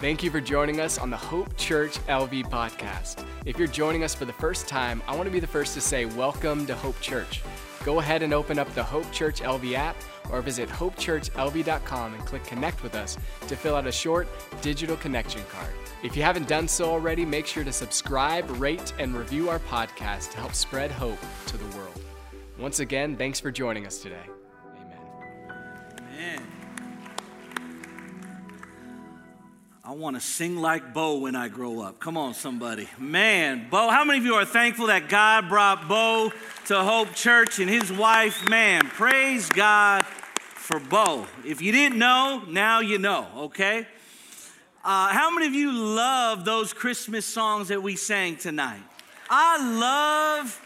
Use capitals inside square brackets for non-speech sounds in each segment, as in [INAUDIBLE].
Thank you for joining us on the Hope Church LV podcast. If you're joining us for the first time, I want to be the first to say welcome to Hope Church. Go ahead and open up the Hope Church LV app or visit hopechurchlv.com and click connect with us to fill out a short digital connection card. If you haven't done so already, make sure to subscribe, rate, and review our podcast to help spread hope to the world. Once again, thanks for joining us today. I want to sing like Bo when I grow up. Come on, somebody. Man, Bo, how many of you are thankful that God brought Bo to Hope Church and his wife? Man, praise God for Bo. If you didn't know, now you know, okay? Uh, how many of you love those Christmas songs that we sang tonight? I love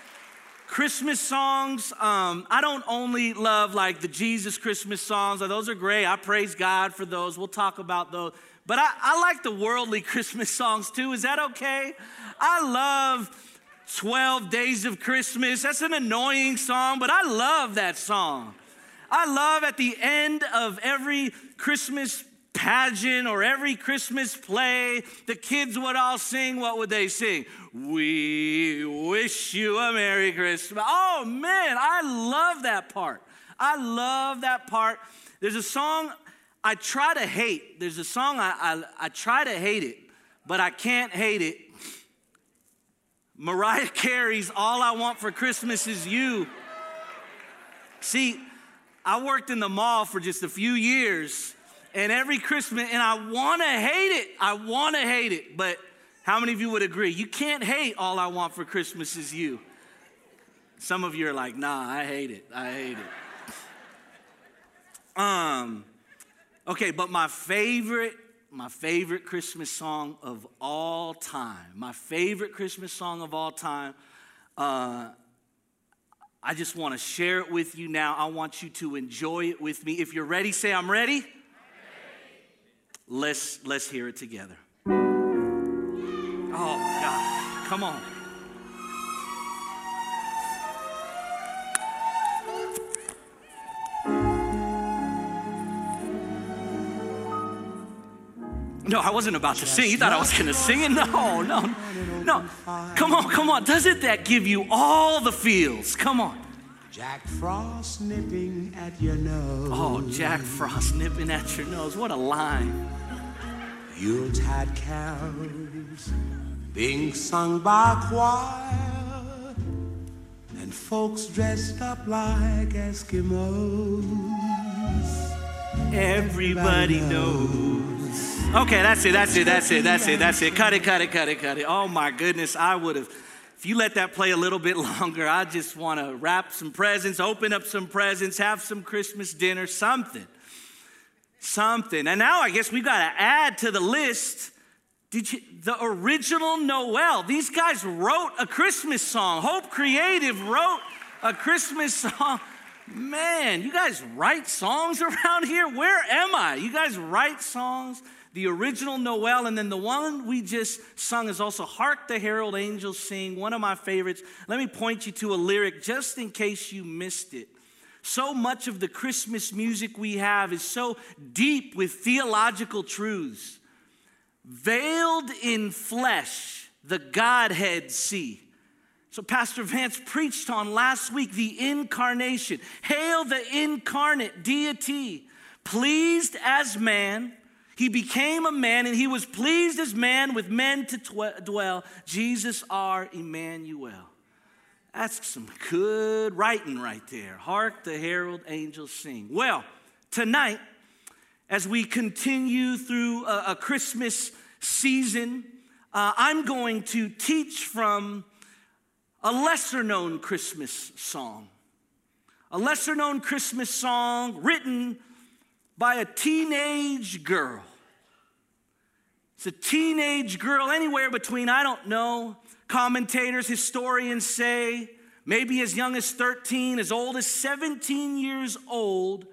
Christmas songs. Um, I don't only love like the Jesus Christmas songs, those are great. I praise God for those. We'll talk about those. But I, I like the worldly [LAUGHS] Christmas songs too. Is that okay? I love 12 Days of Christmas. That's an annoying song, but I love that song. I love at the end of every Christmas pageant or every Christmas play, the kids would all sing. What would they sing? We wish you a Merry Christmas. Oh man, I love that part. I love that part. There's a song I try to hate. There's a song I, I, I try to hate it, but I can't hate it. Mariah Carey's All I Want for Christmas Is You. See, I worked in the mall for just a few years, and every Christmas, and I wanna hate it. I wanna hate it, but how many of you would agree? You can't hate All I Want for Christmas Is You. Some of you are like, nah, I hate it. I hate it. Um, Okay, but my favorite, my favorite Christmas song of all time, my favorite Christmas song of all time, uh, I just want to share it with you now. I want you to enjoy it with me. If you're ready, say, I'm ready. I'm ready. Let's, let's hear it together. Oh, God. Come on. No, I wasn't about to sing. You thought I was going to sing it? [LAUGHS] No, no, no. Come on, come on. Doesn't that give you all the feels? Come on. Jack Frost nipping at your nose. Oh, Jack Frost nipping at your nose. What a line. Yuletide carols being sung by choir and folks dressed up like Eskimos. Everybody knows Okay, that's it, that's it, that's it, that's it, that's it. Cut it, cut it, cut it, cut it. Oh my goodness, I would have, if you let that play a little bit [LAUGHS] longer, I just want to wrap some presents, open up some presents, have some Christmas dinner, something. Something. And now I guess we've got to add to the list did you, the original Noel. These guys wrote a Christmas song. Hope Creative wrote a Christmas [LAUGHS] song. Man, you guys write songs [LAUGHS] around here? Where am I? You guys write songs? The original Noel, and then the one we just sung is also Hark the Herald Angels Sing, one of my favorites. Let me point you to a lyric just in case you missed it. So much of the Christmas music we have is so deep with theological truths. Veiled in flesh, the Godhead see. So, Pastor Vance preached on last week the incarnation. Hail the incarnate deity, pleased as man he became a man and he was pleased as man with men to tw- dwell. Jesus our Emmanuel. That's some good writing right there. Hark the herald angels sing. Well, tonight, as we continue through a, a Christmas season, uh, I'm going to teach from a lesser known Christmas song. A lesser known Christmas song written by a teenage girl. It's a teenage girl, anywhere between, I don't know, commentators, historians say, maybe as young as 13, as old as 17 years old.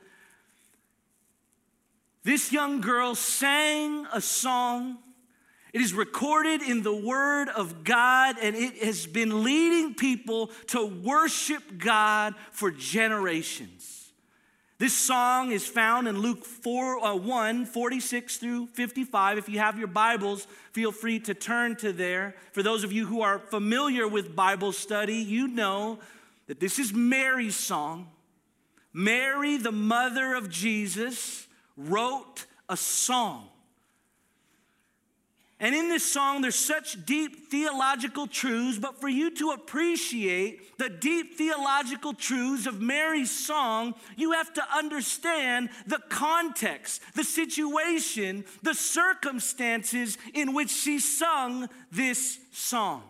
This young girl sang a song. It is recorded in the Word of God, and it has been leading people to worship God for generations. This song is found in Luke 4, uh, 1, 46 through 55. If you have your Bibles, feel free to turn to there. For those of you who are familiar with Bible study, you know that this is Mary's song. Mary, the mother of Jesus, wrote a song. And in this song, there's such deep theological truths, but for you to appreciate the deep theological truths of Mary's song, you have to understand the context, the situation, the circumstances in which she sung this song.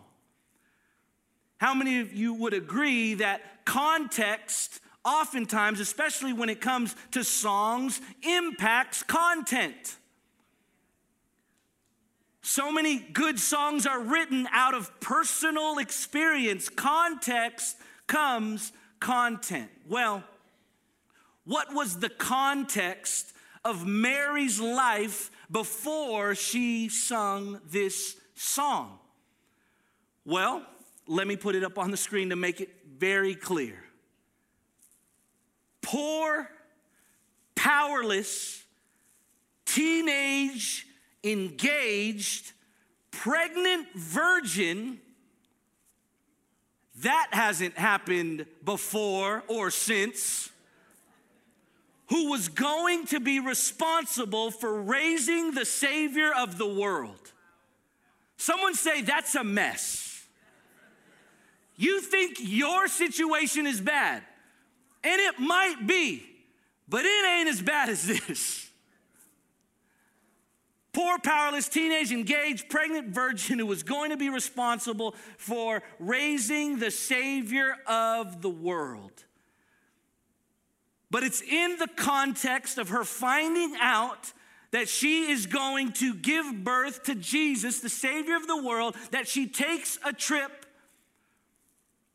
How many of you would agree that context, oftentimes, especially when it comes to songs, impacts content? So many good songs are written out of personal experience. Context comes content. Well, what was the context of Mary's life before she sung this song? Well, let me put it up on the screen to make it very clear. Poor, powerless, teenage, engaged, pregnant virgin. That hasn't happened before or since. Who was going to be responsible for raising the Savior of the world. Someone say that's a mess. You think your situation is bad, and it might be, but it ain't as bad as this. Poor, powerless, teenage, engaged, pregnant virgin who was going to be responsible for raising the Savior of the world. But it's in the context of her finding out that she is going to give birth to Jesus, the Savior of the world, that she takes a trip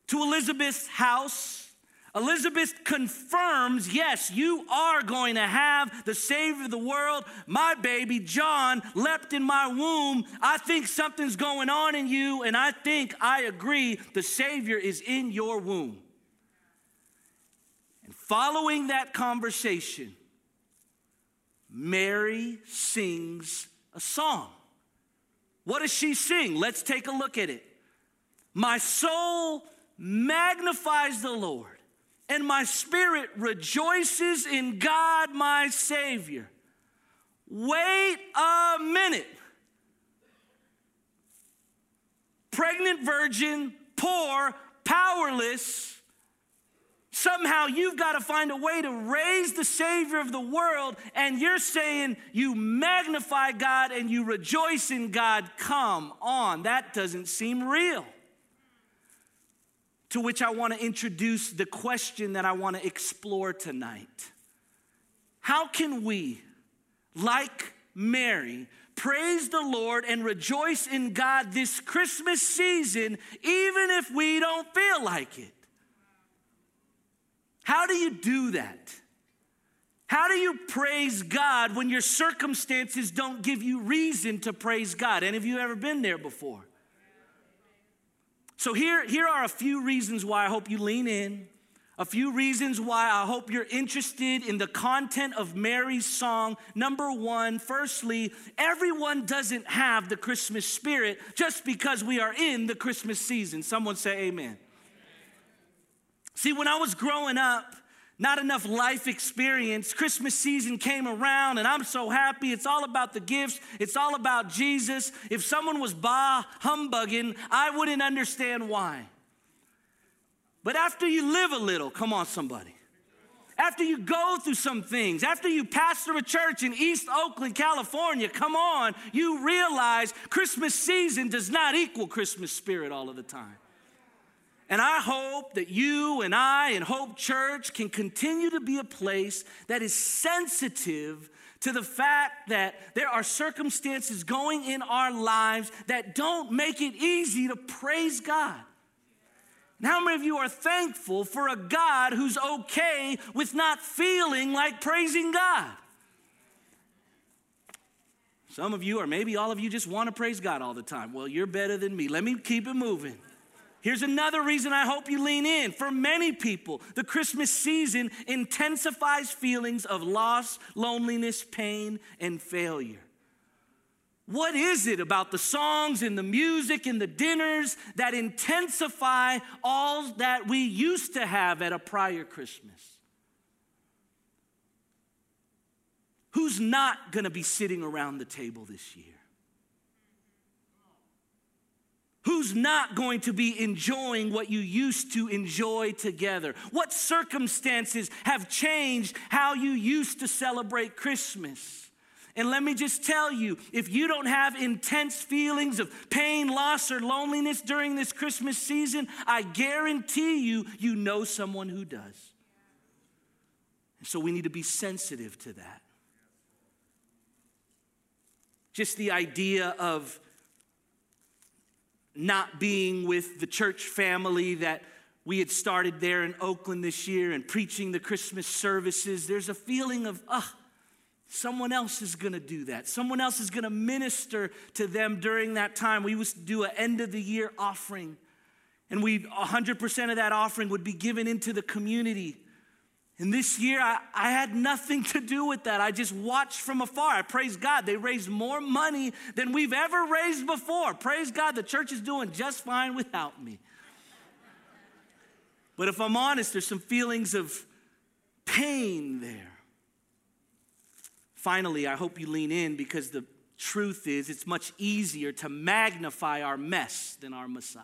to Elizabeth's house Elizabeth confirms yes, you are going to have the Savior of the world. My baby, John, leapt in my womb. I think something's going on in you, and I think I agree the Savior is in your womb. And following that conversation, Mary sings a song. What does she sing? Let's take a look at it. My soul magnifies the Lord and my spirit rejoices in God my Savior. Wait a minute. Pregnant virgin, poor, powerless. Somehow you've got to find a way to raise the Savior of the world, and you're saying you magnify God and you rejoice in God. Come on, that doesn't seem real. To which I want to introduce the question that I want to explore tonight. How can we, like Mary, praise the Lord and rejoice in God this Christmas season, even if we don't feel like it? How do you do that? How do you praise God when your circumstances don't give you reason to praise God? Any of you ever been there before? So, here, here are a few reasons why I hope you lean in, a few reasons why I hope you're interested in the content of Mary's song. Number one, firstly, everyone doesn't have the Christmas spirit just because we are in the Christmas season. Someone say amen. See, when I was growing up, not enough life experience. Christmas season came around and I'm so happy. It's all about the gifts, it's all about Jesus. If someone was bah humbugging, I wouldn't understand why. But after you live a little, come on, somebody. After you go through some things, after you pastor a church in East Oakland, California, come on, you realize Christmas season does not equal Christmas spirit all of the time. And I hope that you and I and Hope Church can continue to be a place that is sensitive to the fact that there are circumstances going in our lives that don't make it easy to praise God. And how many of you are thankful for a God who's okay with not feeling like praising God? Some of you, or maybe all of you, just want to praise God all the time. Well, you're better than me. Let me keep it moving. Here's another reason I hope you lean in. For many people, the Christmas season intensifies feelings of loss, loneliness, pain, and failure. What is it about the songs and the music and the dinners that intensify all that we used to have at a prior Christmas? Who's not going to be sitting around the table this year? Who's not going to be enjoying what you used to enjoy together? What circumstances have changed how you used to celebrate Christmas? And let me just tell you if you don't have intense feelings of pain, loss, or loneliness during this Christmas season, I guarantee you, you know someone who does. So we need to be sensitive to that. Just the idea of not being with the church family that we had started there in Oakland this year and preaching the Christmas services, there's a feeling of, ah, someone else is gonna do that. Someone else is gonna minister to them during that time. We used to do an end of the year offering, and we 100% of that offering would be given into the community. And this year, I, I, had nothing to do with that. I just watched from afar. I praise God. They raised more money than we've ever raised before. Praise God, the church is doing just fine without me. But if I'm honest, there's some feelings of pain there. Finally, I hope you lean in because the truth is it's much easier to magnify our mess than our Messiah.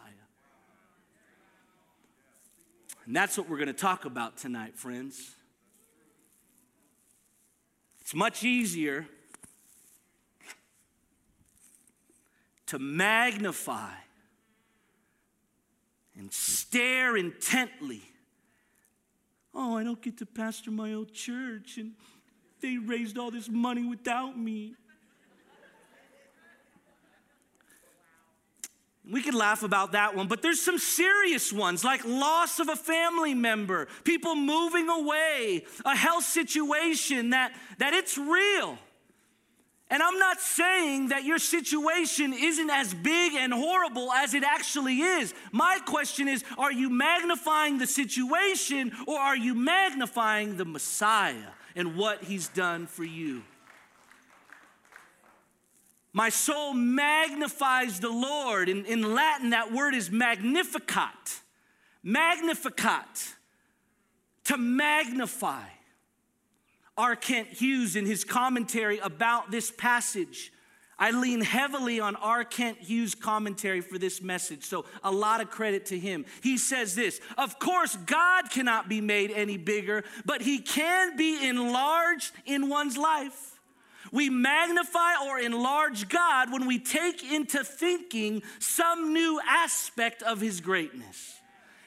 And that's what we're going to talk about tonight, friends. It's much easier to magnify and stare intently. Oh, I don't get to pastor my old church, and they raised all this money without me. We could laugh about that one, but there's some serious ones like loss of a family member, people moving away, a health situation that, that it's real. And I'm not saying that your situation isn't as big and horrible as it actually is. My question is are you magnifying the situation or are you magnifying the Messiah and what he's done for you? My soul magnifies the Lord. In, in Latin, that word is magnificat. Magnificat. To magnify. R. Kent Hughes, in his commentary about this passage, I lean heavily on R. Kent Hughes' commentary for this message, so a lot of credit to him. He says this Of course, God cannot be made any bigger, but he can be enlarged in one's life. We magnify or enlarge God when we take into thinking some new aspect of His greatness.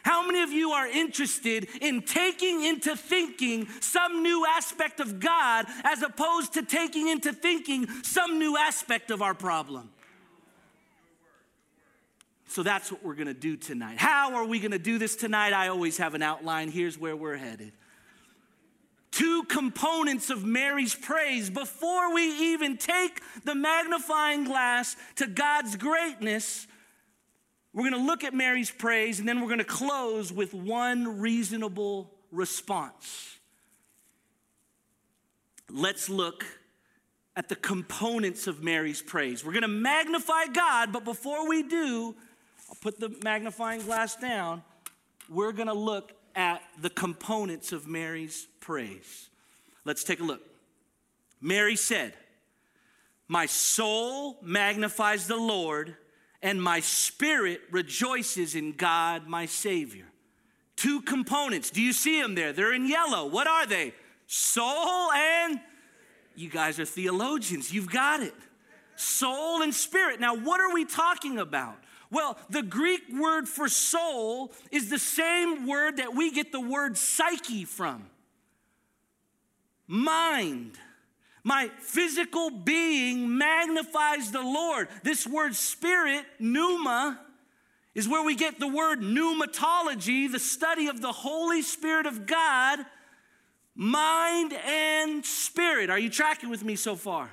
How many of you are interested in taking into thinking some new aspect of God as opposed to taking into thinking some new aspect of our problem? So that's what we're gonna do tonight. How are we gonna do this tonight? I always have an outline. Here's where we're headed two components of Mary's praise before we even take the magnifying glass to God's greatness. We're going to look at Mary's praise and then we're going to close with one reasonable response. Let's look at the components of Mary's praise. We're going to magnify God, but before we do, I'll put the magnifying glass down. We're going to look at the components of Mary's praise. Let's take a look. Mary said, My soul magnifies the Lord, and my spirit rejoices in God, my Savior. Two components. Do you see them there? They're in yellow. What are they? Soul and you guys are theologians. You've got it. Soul and spirit. Now, what are we talking about? Well, the Greek word for soul is the same word that we get the word psyche from mind. My physical being magnifies the Lord. This word spirit, pneuma, is where we get the word pneumatology, the study of the Holy Spirit of God, mind and spirit. Are you tracking with me so far?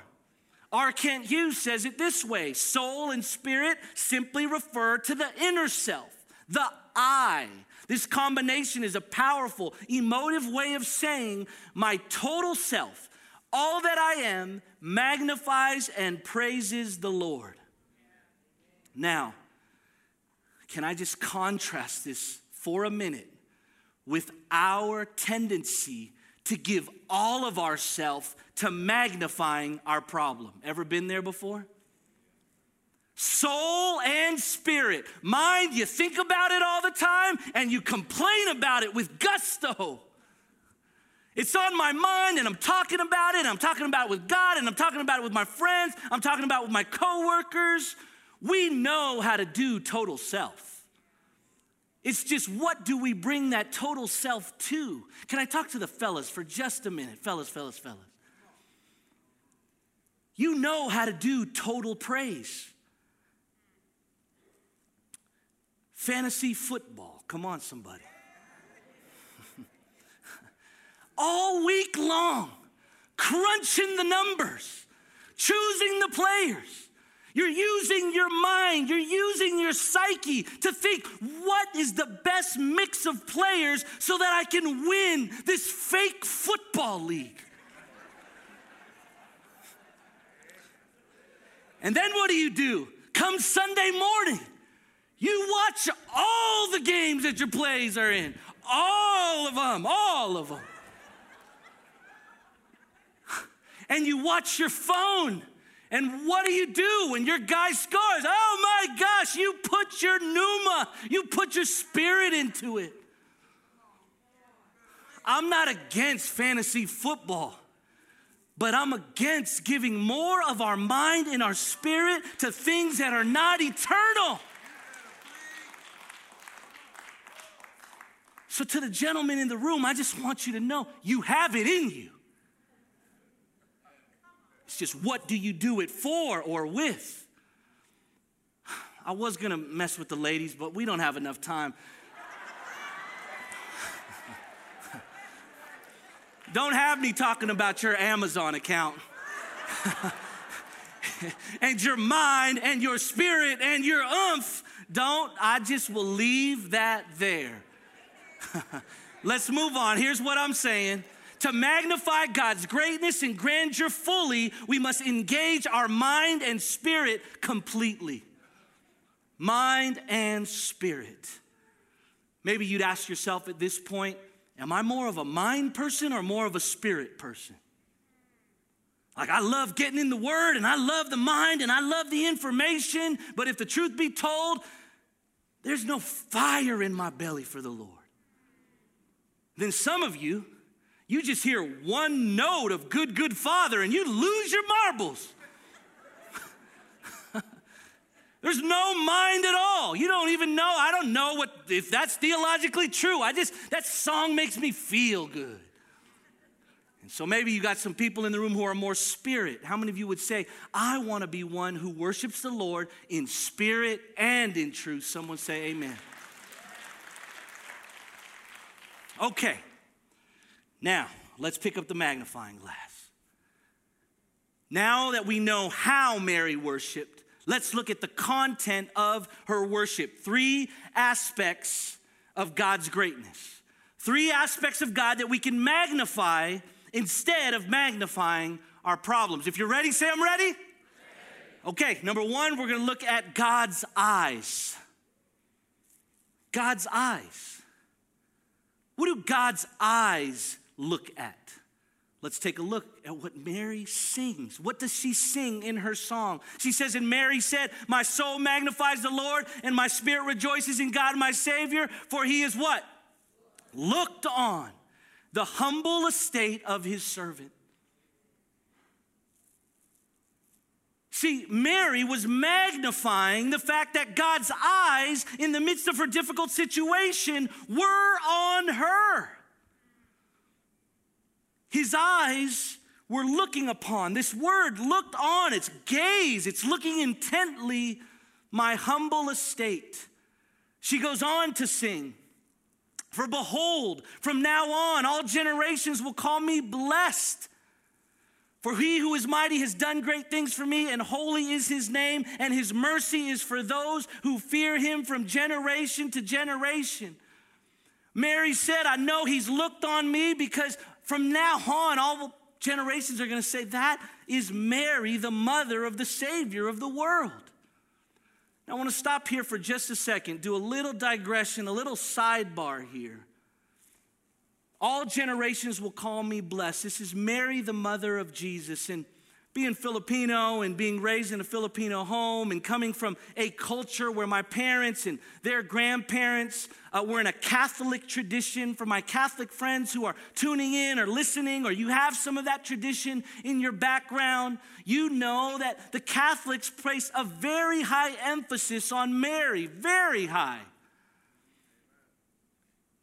R. Kent Hughes says it this way soul and spirit simply refer to the inner self, The I. This combination is a powerful, emotive way of saying my total self, all that I am, magnifies and praises the Lord. Now, can I just contrast this for a minute with our tendency to give all of ourself to magnifying our problem? Ever been there before? Soul and spirit. Mind, you think about it all the time and you complain about it with gusto. It's on my mind and I'm talking about it. I'm talking about it with God and I'm talking about it with my friends. I'm talking about it with my coworkers. We know how to do total self. It's just what do we bring that total self to? Can I talk to the fellas for just a minute? Fellas, fellas, fellas. You know how to do total praise. Fantasy football. Come on, somebody. [LAUGHS] All week long, crunching the numbers, choosing the players. You're using your mind, you're using your psyche to think what is the best mix of players so that I can win this fake football league. And then what do you do? Come Sunday morning, you watch all the games that your plays are in, all of them, all of them. [LAUGHS] And you watch your phone. And what do you do when your guy scores? Oh my gosh, you put your pneuma, you put your spirit into it. I'm not against fantasy football, but I'm against giving more of our mind and our spirit to things that are not eternal. So, to the gentleman in the room, I just want you to know you have it in you. It's just what do you do it for or with? I was gonna mess with the ladies, but we don't have enough time. don't have me talking about your Amazon account. [LAUGHS] and your mind and your spirit and your umph. Don't, I just will leave that there. [LAUGHS] Let's move on. Here's what I'm saying. To magnify God's greatness and grandeur fully, we must engage our mind and spirit completely. Mind and spirit. Maybe you'd ask yourself at this point Am I more of a mind person or more of a spirit person? Like, I love getting in the word and I love the mind and I love the information, but if the truth be told, there's no fire in my belly for the Lord then some of you, you just hear one note of good, good father and you lose your marbles. [LAUGHS] There's no mind at all. You don't even know. I don't know what if that's theologically true. I just that song makes me feel good. And so maybe you got some people in the room who are more spirit. How many of you would say, I want to be one who worships the Lord in spirit and in truth? Someone say amen. Okay, now let's pick up the magnifying glass. Now that we know how Mary worshiped, let's look at the content of her worship. Three aspects of God's greatness. Three aspects of God that we can magnify instead of magnifying our problems. If you're ready, say, I'm ready. Okay, number one, we're gonna look at God's eyes. God's eyes. What do God's eyes look at? Let's take a look at what Mary sings. What does she sing in her song? She says, And Mary said, My soul magnifies the Lord, and my spirit rejoices in God my Savior, for he is what? Looked on the humble estate of his servant. See, Mary was magnifying the fact that God's eyes in the midst of her difficult situation were on her. His eyes were looking upon. This word looked on, it's gaze, it's looking intently, my humble estate. She goes on to sing. For behold, from now on, all generations will call me blessed. For he who is mighty has done great things for me, and holy is his name, and his mercy is for those who fear him from generation to generation. Mary said, I know he's looked on me because from now on, all generations are going to say, That is Mary, the mother of the Savior of the world. Now, I want to stop here for just a second, do a little digression, a little sidebar here. All generations will call me blessed. This is Mary, the mother of Jesus. And being Filipino and being raised in a Filipino home and coming from a culture where my parents and their grandparents uh, were in a Catholic tradition, for my Catholic friends who are tuning in or listening, or you have some of that tradition in your background, you know that the Catholics place a very high emphasis on Mary, very high.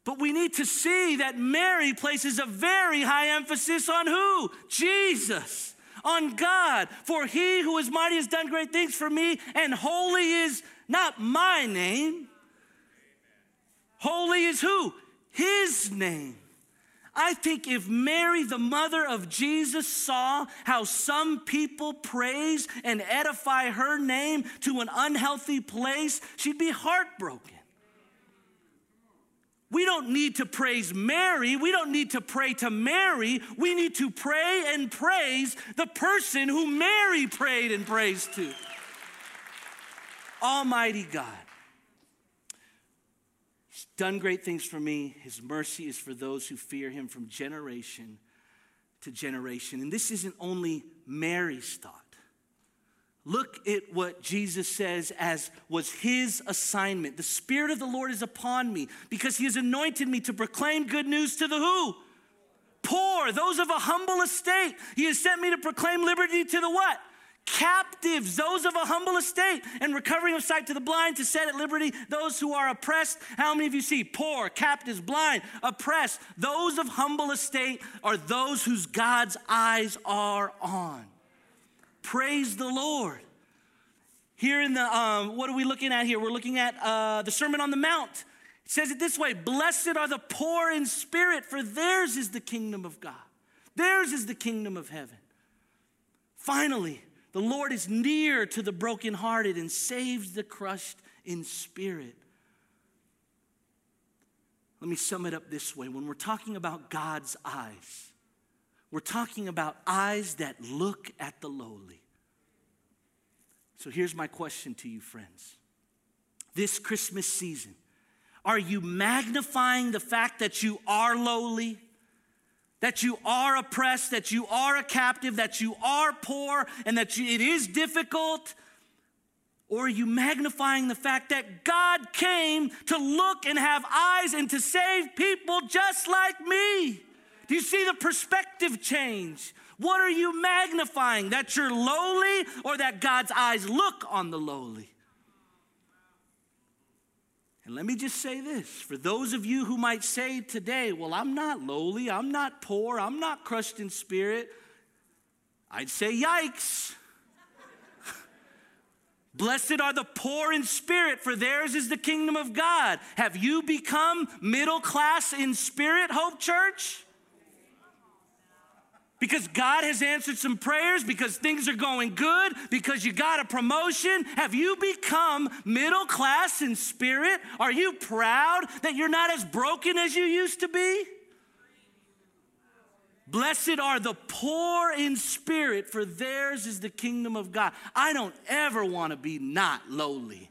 But we need to see that Mary places a very high emphasis on who? Jesus, on God. For he who is mighty has done great things for me, and holy is not my name. Holy is who? His name. I think if Mary, the mother of Jesus, saw how some people praise and edify her name to an unhealthy place, she'd be heartbroken. We don't need to praise Mary. We don't need to pray to Mary. We need to pray and praise the person who Mary prayed and praised to. Almighty God. He's done great things for me. His mercy is for those who fear him from generation to generation. And this isn't only Mary's thought. Look at what Jesus says as was his assignment. The Spirit of the Lord is upon me because he has anointed me to proclaim good news to the who? Poor, those of a humble estate. He has sent me to proclaim liberty to the what? Captives, those of a humble estate, and recovering of sight to the blind, to set at liberty those who are oppressed. How many of you see poor, captives, blind, oppressed? Those of humble estate are those whose God's eyes are on. Praise the Lord. Here in the, um, what are we looking at here? We're looking at uh, the Sermon on the Mount. It says it this way Blessed are the poor in spirit, for theirs is the kingdom of God. Theirs is the kingdom of heaven. Finally, the Lord is near to the brokenhearted and saves the crushed in spirit. Let me sum it up this way. When we're talking about God's eyes, we're talking about eyes that look at the lowly. So here's my question to you, friends. This Christmas season, are you magnifying the fact that you are lowly? That you are oppressed, that you are a captive, that you are poor, and that you, it is difficult? Or are you magnifying the fact that God came to look and have eyes and to save people just like me? Do you see the perspective change? What are you magnifying? That you're lowly or that God's eyes look on the lowly? And let me just say this for those of you who might say today, well, I'm not lowly, I'm not poor, I'm not crushed in spirit, I'd say, yikes. [LAUGHS] Blessed are the poor in spirit, for theirs is the kingdom of God. Have you become middle class in spirit, Hope Church? Because God has answered some prayers, because things are going good, because you got a promotion? Have you become middle class in spirit? Are you proud that you're not as broken as you used to be? Blessed are the poor in spirit, for theirs is the kingdom of God. I don't ever want to be not lowly.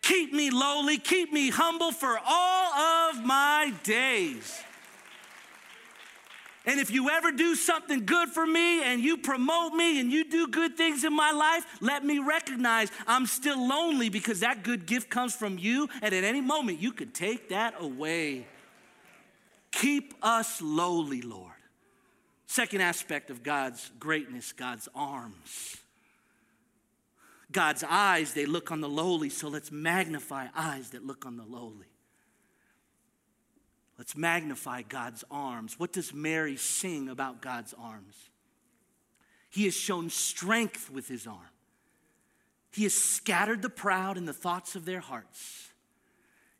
Keep me lowly, keep me humble for all of my days. And if you ever do something good for me and you promote me and you do good things in my life, let me recognize I'm still lonely because that good gift comes from you. And at any moment, you could take that away. Keep us lowly, Lord. Second aspect of God's greatness, God's arms. God's eyes, they look on the lowly, so let's magnify eyes that look on the lowly. Let's magnify God's arms. What does Mary sing about God's arms? He has shown strength with his arm. He has scattered the proud in the thoughts of their hearts.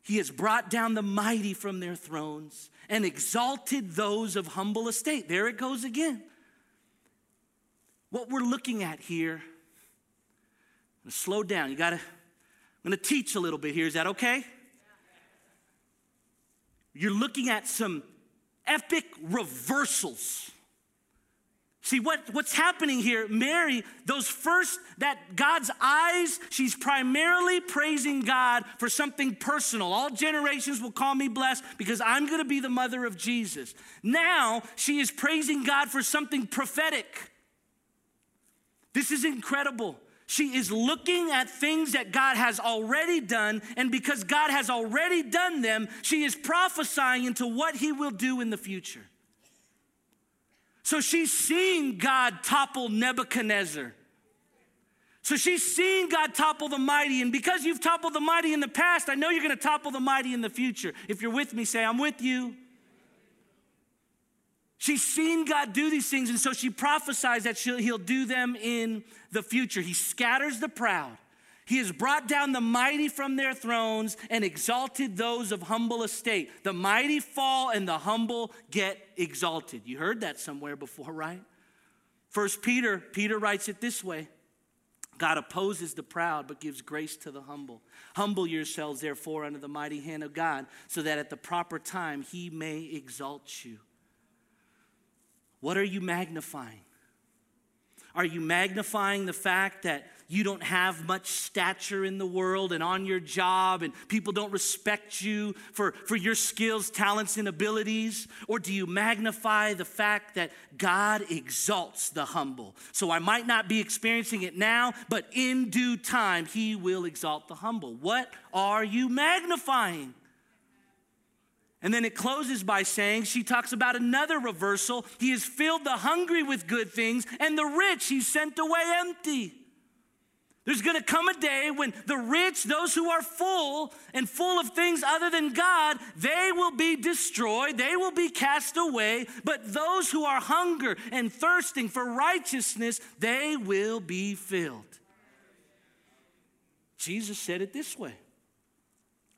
He has brought down the mighty from their thrones and exalted those of humble estate. There it goes again. what we're looking at here, slow down. You gotta, I'm gonna teach a little bit here. Is that okay? You're looking at some epic reversals. See, what, what's happening here, Mary, those first, that God's eyes, she's primarily praising God for something personal. All generations will call me blessed because I'm gonna be the mother of Jesus. Now, she is praising God for something prophetic. This is incredible. She is looking at things that God has already done, and because God has already done them, she is prophesying into what He will do in the future. So she's seen God topple Nebuchadnezzar. So she's seen God topple the mighty, and because you've toppled the mighty in the past, I know you're gonna topple the mighty in the future. If you're with me, say, I'm with you. She's seen God do these things, and so she prophesies that he'll do them in the future. He scatters the proud. He has brought down the mighty from their thrones and exalted those of humble estate. The mighty fall and the humble get exalted. You heard that somewhere before, right? First Peter, Peter writes it this way. God opposes the proud, but gives grace to the humble. Humble yourselves, therefore, under the mighty hand of God, so that at the proper time he may exalt you. What are you magnifying? Are you magnifying the fact that you don't have much stature in the world and on your job and people don't respect you for, for your skills, talents, and abilities? Or do you magnify the fact that God exalts the humble? So I might not be experiencing it now, but in due time, He will exalt the humble. What are you magnifying? And then it closes by saying, she talks about another reversal. He has filled the hungry with good things, and the rich he sent away empty. There's gonna come a day when the rich, those who are full and full of things other than God, they will be destroyed, they will be cast away. But those who are hunger and thirsting for righteousness, they will be filled. Jesus said it this way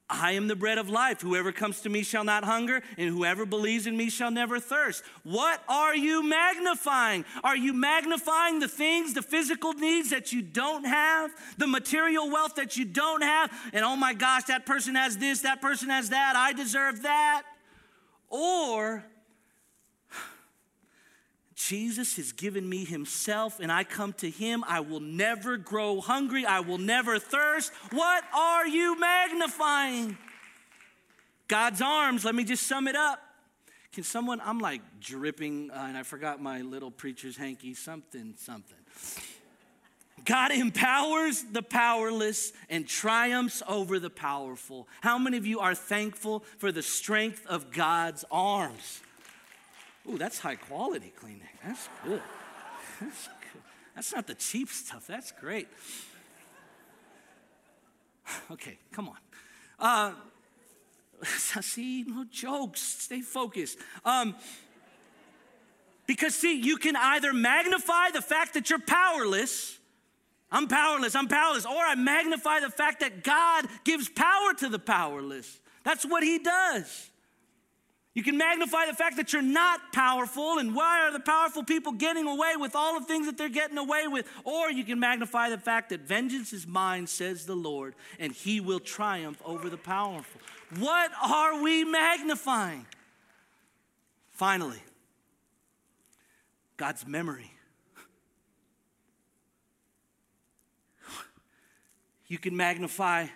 I am the bread of life. Whoever comes to me shall not hunger, and whoever believes in me shall never thirst. What are you magnifying? Are you magnifying the things, the physical needs that you don't have, the material wealth that you don't have? And oh my gosh, that person has this, that person has that, I deserve that. Or Jesus has given me himself and I come to him. I will never grow hungry. I will never thirst. What are you magnifying? God's arms, let me just sum it up. Can someone, I'm like dripping, uh, and I forgot my little preacher's hanky, something, something. God empowers the powerless and triumphs over the powerful. How many of you are thankful for the strength of God's arms? Ooh, that's high quality cleaning. That's good. That's good. That's not the cheap stuff. That's great. Okay, come on. Uh, [LAUGHS] see, no jokes. Stay focused. Um, because, see, you can either magnify the fact that you're powerless. I'm powerless, I'm powerless. Or I magnify the fact that God gives power to the powerless. That's what He does. You can magnify the fact that you're not powerful and why are the powerful people getting away with all the things that they're getting away with? Or you can magnify the fact that vengeance is mine, says the Lord, and he will triumph over the powerful. What are we magnifying? Finally, God's memory. You can magnify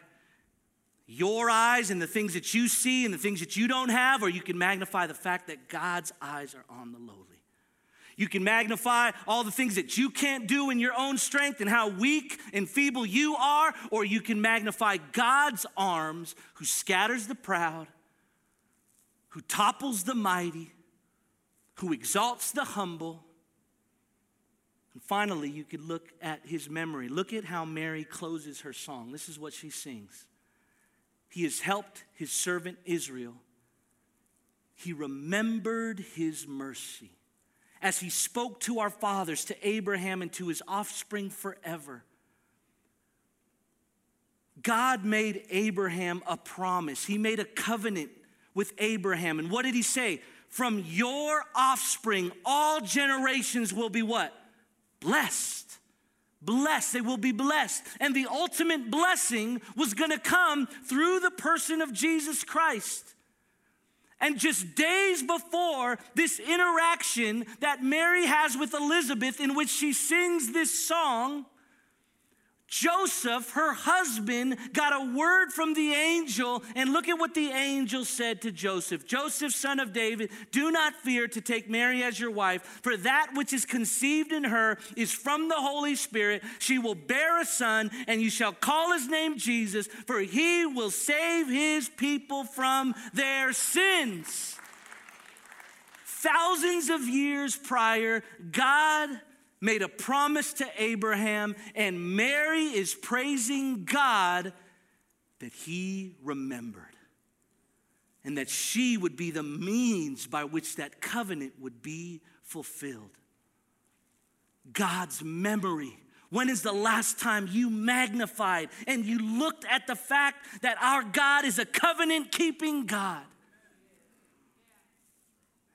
your eyes and the things that you see and the things that you don't have, or you can magnify the fact that God's eyes are on the lowly. You can magnify all the things that you can't do in your own strength and how weak and feeble you are, or you can magnify God's arms who scatters the proud, who topples the mighty, who exalts the humble. And finally, you could look at his memory. Look at how Mary closes her song. This is what she sings. He has helped his servant Israel. He remembered his mercy as he spoke to our fathers, to Abraham, and to his offspring forever. God made Abraham a promise. He made a covenant with Abraham. And what did he say? From your offspring, all generations will be what? blessed. Blessed, they will be blessed. And the ultimate blessing was gonna come through the person of Jesus Christ. And just days before this interaction that Mary has with Elizabeth, in which she sings this song, Joseph, her husband, got a word from the angel, and look at what the angel said to Joseph Joseph, son of David, do not fear to take Mary as your wife, for that which is conceived in her is from the Holy Spirit. She will bear a son, and you shall call his name Jesus, for he will save his people from their sins. Thousands of years prior, God made a promise to Abraham, and Mary is praising God that he remembered and that she would be the means by which that covenant would be fulfilled. God's memory. When is the last time you magnified and you looked at the fact that our God is a covenant keeping God?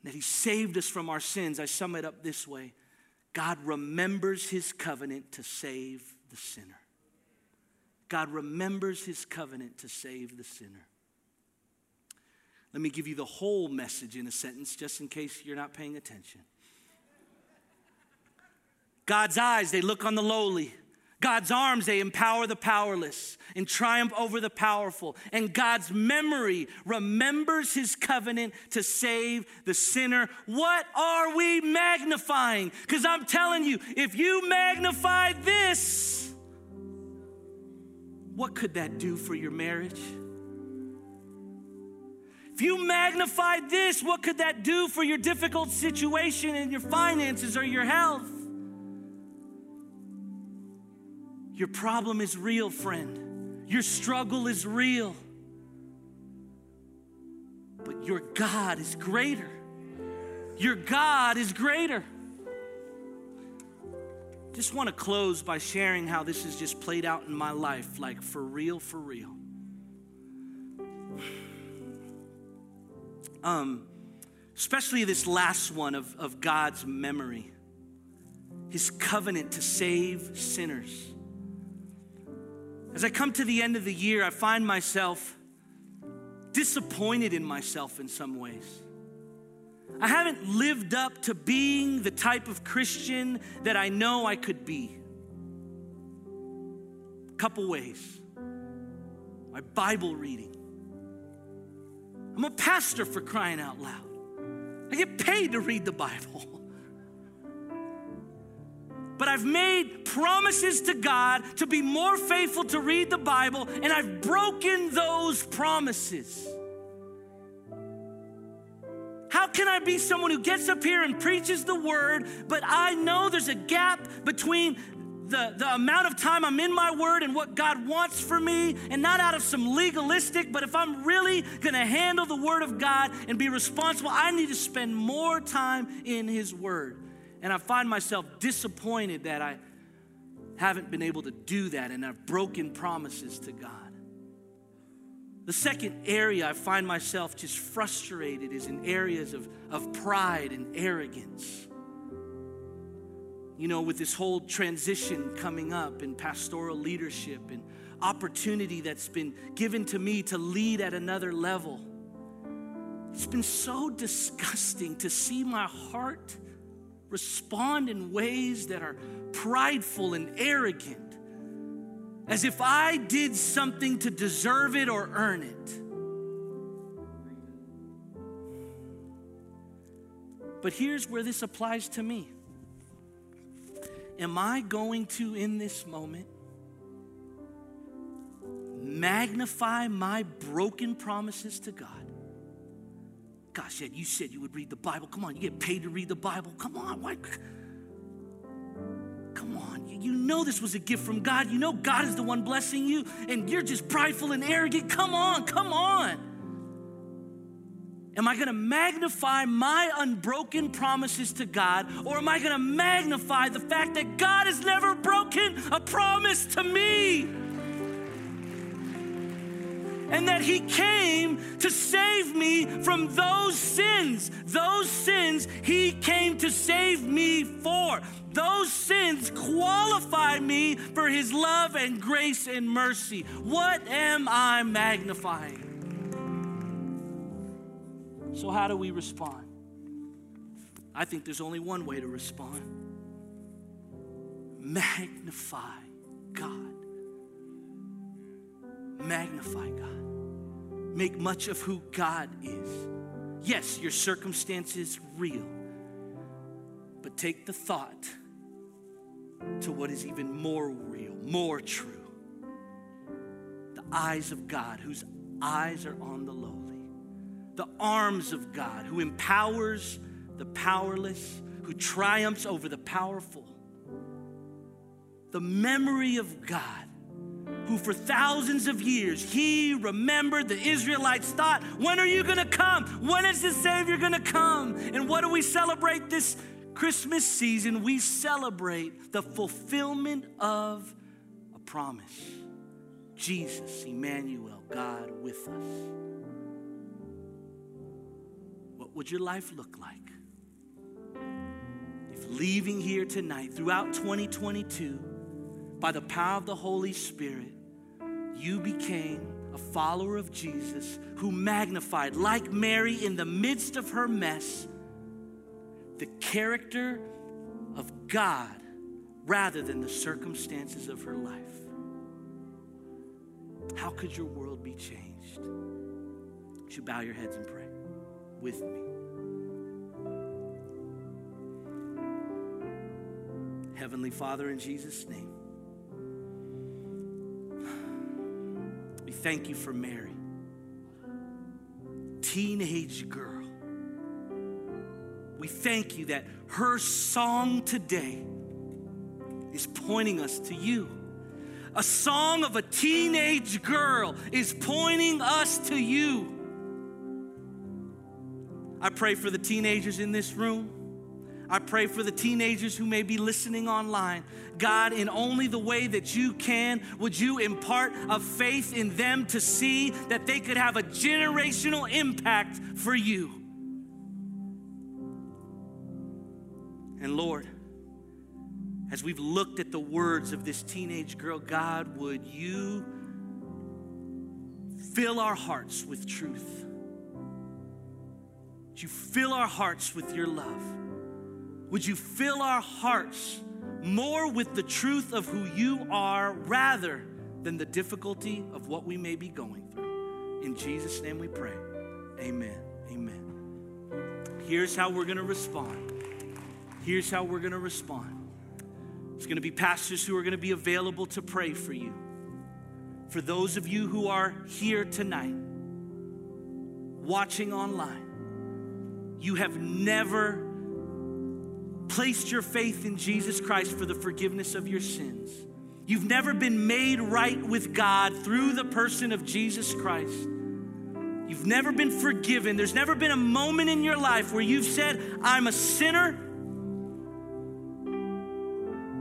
That He saved us from our sins. I sum it up this way God remembers his covenant to save the sinner. God remembers his covenant to save the sinner. Let me give you the whole message in a sentence just in case you're not paying attention. God's eyes, they look on the lowly. God's arms, they empower the powerless and triumph over the powerful. And God's memory remembers his covenant to save the sinner. What are we magnifying? Because I'm telling you, if you magnify this, what could that do for your marriage? If you magnify this, what could that do for your difficult situation and your finances or your health? Your problem is real, friend. Your struggle is real. But your God is greater. Your God is greater. Just want to close by sharing how this has just played out in my life, like for real, for real. [SIGHS] Um, especially this last one of, of God's memory, his covenant to save sinners. As I come to the end of the year, I find myself disappointed in myself in some ways. I haven't lived up to being the type of Christian that I know I could be. A couple ways. My Bible reading. I'm a pastor for crying out loud. I get paid to read the Bible. [LAUGHS] but I've made promises to God to be more faithful to read the Bible, and I've broken those promises. How can I be someone who gets up here and preaches the word, but I know there's a gap between the, the amount of time I'm in my word and what God wants for me, and not out of some legalistic, but if I'm really gonna handle the word of God and be responsible, I need to spend more time in His word. And I find myself disappointed that I haven't been able to do that and I've broken promises to God. The second area I find myself just frustrated is in areas of, of pride and arrogance. You know, with this whole transition coming up in pastoral leadership and opportunity that's been given to me to lead at another level, it's been so disgusting to see my heart respond in ways that are prideful and arrogant, as if I did something to deserve it or earn it. But here's where this applies to me. Am I going to, in this moment, magnify my broken promises to God? Gosh, you said you would read the Bible. Come on, you get paid to read the Bible. Come on, why? Come on, you know this was a gift from God. You know God is the one blessing you, and you're just prideful and arrogant. Come on, come on. Am I going to magnify my unbroken promises to God, or am I going to magnify the fact that God has never broken a promise to me? And that He came to save me from those sins. Those sins He came to save me for. Those sins qualify me for His love and grace and mercy. What am I magnifying? So, how do we respond? I think there's only one way to respond magnify God. Magnify God. Make much of who God is. Yes, your circumstance is real, but take the thought to what is even more real, more true. The eyes of God, whose eyes are on the lowly. The arms of God, who empowers the powerless, who triumphs over the powerful. The memory of God, who for thousands of years he remembered the Israelites thought, when are you gonna come? When is the Savior gonna come? And what do we celebrate this Christmas season? We celebrate the fulfillment of a promise. Jesus, Emmanuel, God with us. What would your life look like? If leaving here tonight, throughout 2022, by the power of the Holy Spirit, you became a follower of Jesus who magnified, like Mary in the midst of her mess, the character of God rather than the circumstances of her life. How could your world be changed? Would you bow your heads and pray with me? Heavenly Father, in Jesus' name, thank you for Mary, teenage girl. We thank you that her song today is pointing us to you. A song of a teenage girl is pointing us to you. I pray for the teenagers in this room. I pray for the teenagers who may be listening online. God, in only the way that you can, would you impart a faith in them to see that they could have a generational impact for you? And Lord, as we've looked at the words of this teenage girl, God, would you fill our hearts with truth? Would you fill our hearts with your love? Would you fill our hearts more with the truth of who you are rather than the difficulty of what we may be going through? In Jesus' name we pray. Amen. Amen. Here's how we're going to respond. Here's how we're going to respond. It's going to be pastors who are going to be available to pray for you. For those of you who are here tonight, watching online, you have never placed your faith in Jesus Christ for the forgiveness of your sins. You've never been made right with God through the person of Jesus Christ. You've never been forgiven. There's never been a moment in your life where you've said, I'm a sinner.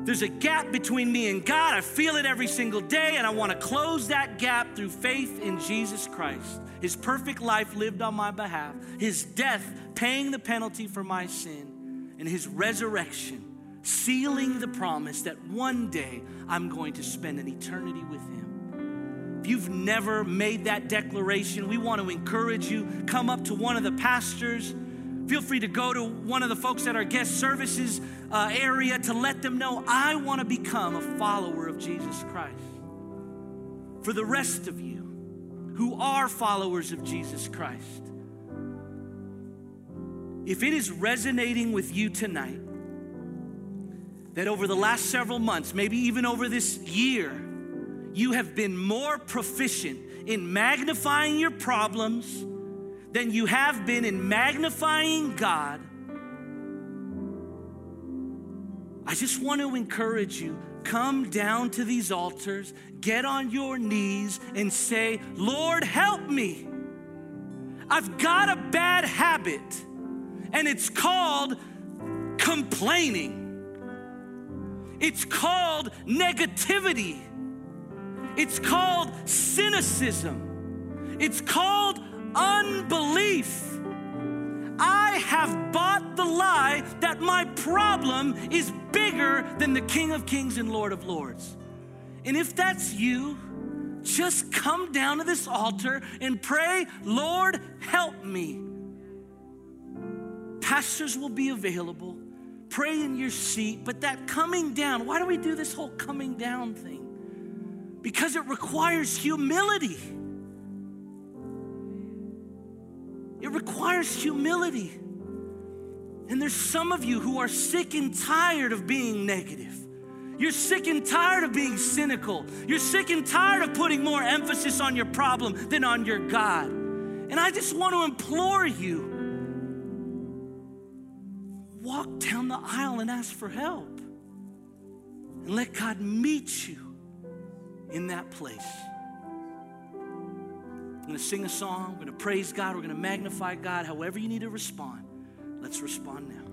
There's a gap between me and God. I feel it every single day, and I want to close that gap through faith in Jesus Christ. His perfect life lived on my behalf, His death paying the penalty for my sin and his resurrection, sealing the promise that one day I'm going to spend an eternity with him. If you've never made that declaration, we want to encourage you. Come up to one of the pastors. Feel free to go to one of the folks at our guest services uh, area to let them know I want to become a follower of Jesus Christ. For the rest of you who are followers of Jesus Christ, if it is resonating with you tonight, that over the last several months, maybe even over this year, you have been more proficient in magnifying your problems than you have been in magnifying God, I just want to encourage you come down to these altars, get on your knees, and say, Lord, help me. I've got a bad habit and it's called complaining. It's called negativity. It's called cynicism. It's called unbelief. I have bought the lie that my problem is bigger than the King of Kings and Lord of Lords. And if that's you, just come down to this altar and pray, Lord, help me. Pastors will be available. Pray in your seat, but that coming down, why do we do this whole coming down thing? Because it requires humility. It requires humility. And there's some of you who are sick and tired of being negative. You're sick and tired of being cynical. You're sick and tired of putting more emphasis on your problem than on your God. And I just want to implore you walk down the aisle and ask for help. And let God meet you in that place. I'm going to sing a song. We're going to praise God. We're going to magnify God. However, you need to respond, let's respond now.